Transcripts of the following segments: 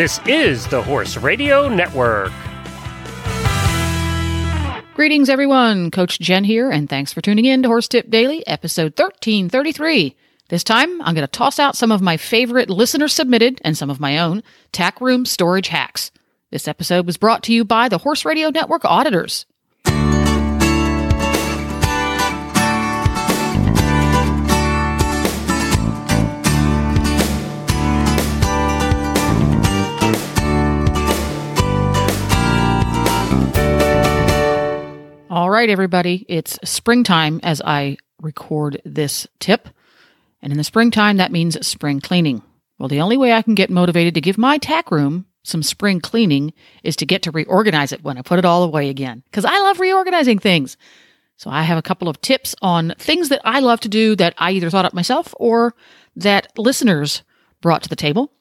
This is the Horse Radio Network. Greetings, everyone. Coach Jen here, and thanks for tuning in to Horse Tip Daily, episode 1333. This time, I'm going to toss out some of my favorite listener submitted and some of my own tack room storage hacks. This episode was brought to you by the Horse Radio Network auditors. Right, everybody, it's springtime as I record this tip. And in the springtime, that means spring cleaning. Well, the only way I can get motivated to give my tack room some spring cleaning is to get to reorganize it when I put it all away again. Because I love reorganizing things. So I have a couple of tips on things that I love to do that I either thought up myself or that listeners brought to the table.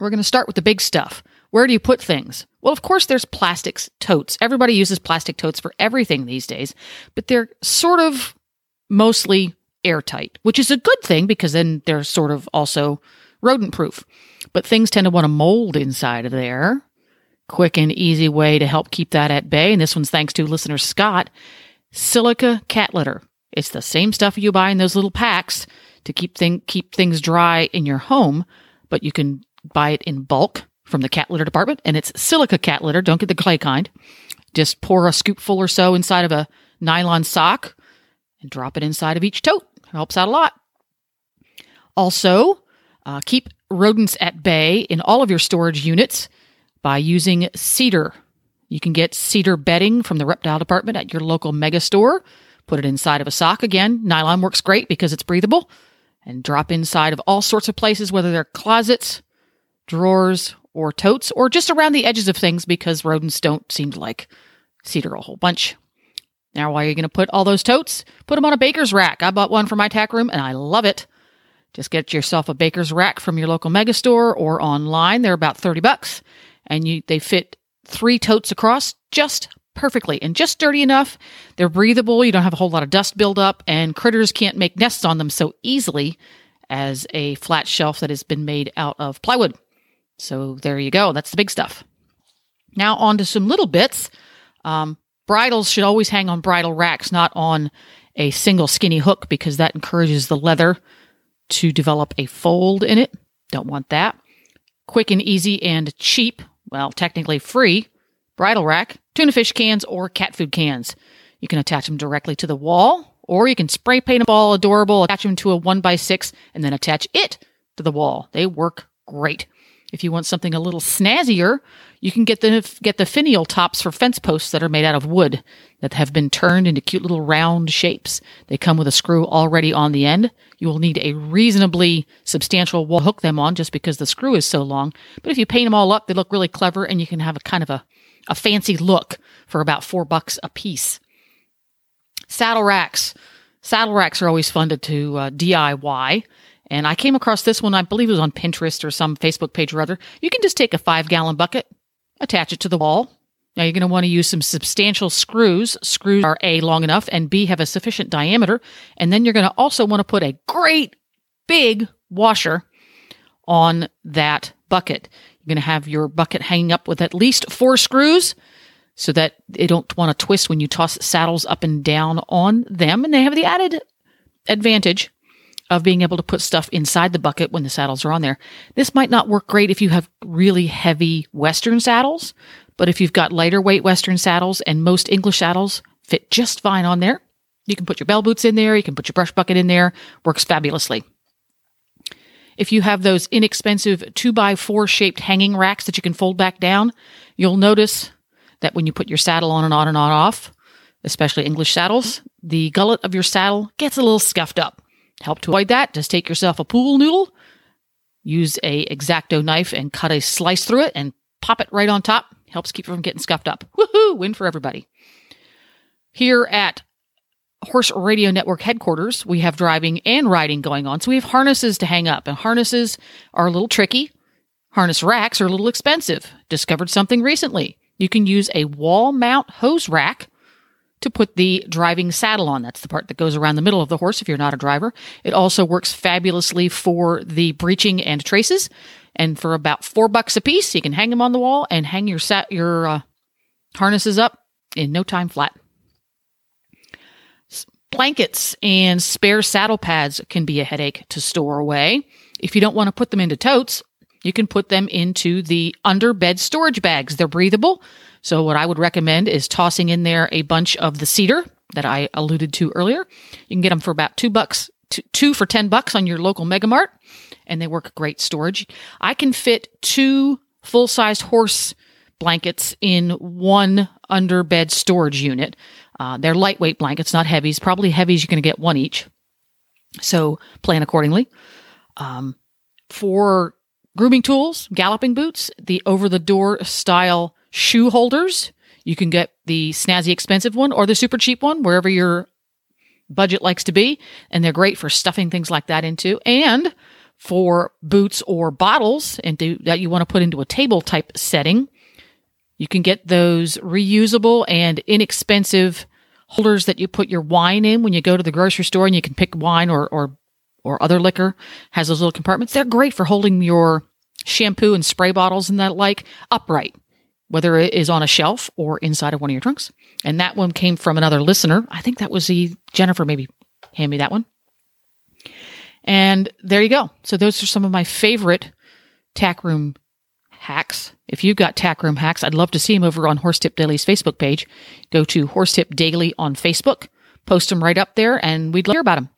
We're going to start with the big stuff. Where do you put things? Well, of course, there's plastics totes. Everybody uses plastic totes for everything these days, but they're sort of mostly airtight, which is a good thing because then they're sort of also rodent proof. But things tend to want to mold inside of there. Quick and easy way to help keep that at bay. And this one's thanks to listener Scott. Silica cat litter. It's the same stuff you buy in those little packs to keep thing, keep things dry in your home, but you can buy it in bulk from the cat litter department, and it's silica cat litter. Don't get the clay kind. Just pour a scoopful or so inside of a nylon sock and drop it inside of each tote. Helps out a lot. Also, uh, keep rodents at bay in all of your storage units by using cedar. You can get cedar bedding from the reptile department at your local mega store. Put it inside of a sock again. Nylon works great because it's breathable. And drop inside of all sorts of places, whether they're closets, drawers, or totes, or just around the edges of things because rodents don't seem to like cedar a whole bunch. Now, why are you going to put all those totes? Put them on a baker's rack. I bought one for my tack room and I love it. Just get yourself a baker's rack from your local mega store or online. They're about 30 bucks and you, they fit three totes across just perfectly and just dirty enough. They're breathable. You don't have a whole lot of dust buildup and critters can't make nests on them so easily as a flat shelf that has been made out of plywood. So there you go. That's the big stuff. Now on to some little bits. Um, bridles should always hang on bridle racks, not on a single skinny hook because that encourages the leather to develop a fold in it. Don't want that. Quick and easy and cheap, well, technically free, bridle rack, tuna fish cans or cat food cans. You can attach them directly to the wall, or you can spray paint them all adorable, attach them to a one by six, and then attach it to the wall. They work great. If you want something a little snazzier, you can get the get the finial tops for fence posts that are made out of wood that have been turned into cute little round shapes. They come with a screw already on the end. You will need a reasonably substantial wall to hook them on just because the screw is so long. But if you paint them all up, they look really clever and you can have a kind of a, a fancy look for about four bucks a piece. Saddle racks. Saddle racks are always fun to, uh, DIY. And I came across this one, I believe it was on Pinterest or some Facebook page or other. You can just take a five gallon bucket, attach it to the wall. Now you're going to want to use some substantial screws. Screws are A, long enough, and B, have a sufficient diameter. And then you're going to also want to put a great big washer on that bucket. You're going to have your bucket hanging up with at least four screws so that they don't want to twist when you toss saddles up and down on them. And they have the added advantage of being able to put stuff inside the bucket when the saddles are on there. This might not work great if you have really heavy Western saddles, but if you've got lighter weight Western saddles and most English saddles fit just fine on there, you can put your bell boots in there, you can put your brush bucket in there, works fabulously. If you have those inexpensive two by four shaped hanging racks that you can fold back down, you'll notice that when you put your saddle on and on and on off, especially English saddles, the gullet of your saddle gets a little scuffed up. Help to avoid that, just take yourself a pool noodle, use a X-Acto knife and cut a slice through it and pop it right on top. Helps keep it from getting scuffed up. Woohoo! Win for everybody. Here at Horse Radio Network headquarters, we have driving and riding going on. So we have harnesses to hang up, and harnesses are a little tricky. Harness racks are a little expensive. Discovered something recently. You can use a wall mount hose rack to put the driving saddle on. That's the part that goes around the middle of the horse if you're not a driver. It also works fabulously for the breeching and traces. And for about four bucks a piece, you can hang them on the wall and hang your sat your uh, harnesses up in no time flat. Blankets and spare saddle pads can be a headache to store away. If you don't want to put them into totes, you can put them into the under bed storage bags. They're breathable. So what I would recommend is tossing in there a bunch of the cedar that I alluded to earlier. You can get them for about two bucks, two for 10 bucks on your local Megamart and they work great storage. I can fit two full sized horse blankets in one under bed storage unit. Uh, they're lightweight blankets, not heavies. Probably heavies, you're going to get one each. So plan accordingly. Um, for grooming tools, galloping boots, the over the door style shoe holders. You can get the snazzy expensive one or the super cheap one, wherever your budget likes to be. And they're great for stuffing things like that into. And for boots or bottles into, that you want to put into a table type setting, you can get those reusable and inexpensive holders that you put your wine in when you go to the grocery store and you can pick wine or, or, or other liquor has those little compartments. They're great for holding your shampoo and spray bottles and that like upright, whether it is on a shelf or inside of one of your trunks. And that one came from another listener. I think that was the Jennifer maybe hand me that one. And there you go. So those are some of my favorite tack room hacks. If you've got tack room hacks, I'd love to see them over on Horsetip Daily's Facebook page. Go to Horsetip Daily on Facebook, post them right up there, and we'd love to hear about them.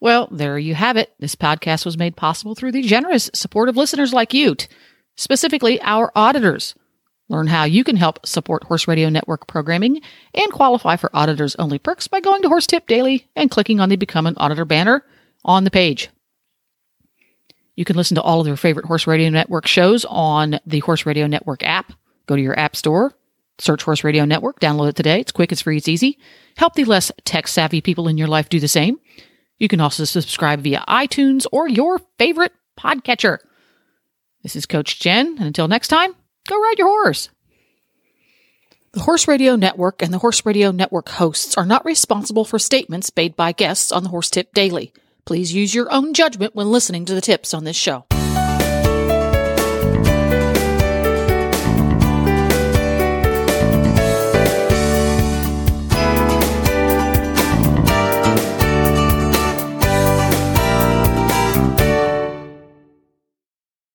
Well, there you have it. This podcast was made possible through the generous support of listeners like you, specifically our auditors. Learn how you can help support Horse Radio Network programming and qualify for auditors only perks by going to Horsetip Daily and clicking on the Become an Auditor banner on the page. You can listen to all of your favorite Horse Radio Network shows on the Horse Radio Network app. Go to your app store, search Horse Radio Network, download it today. It's quick, it's free, it's easy. Help the less tech savvy people in your life do the same. You can also subscribe via iTunes or your favorite podcatcher. This is Coach Jen, and until next time, Go ride your horse. The Horse Radio Network and the Horse Radio Network hosts are not responsible for statements made by guests on the Horse Tip Daily. Please use your own judgment when listening to the tips on this show.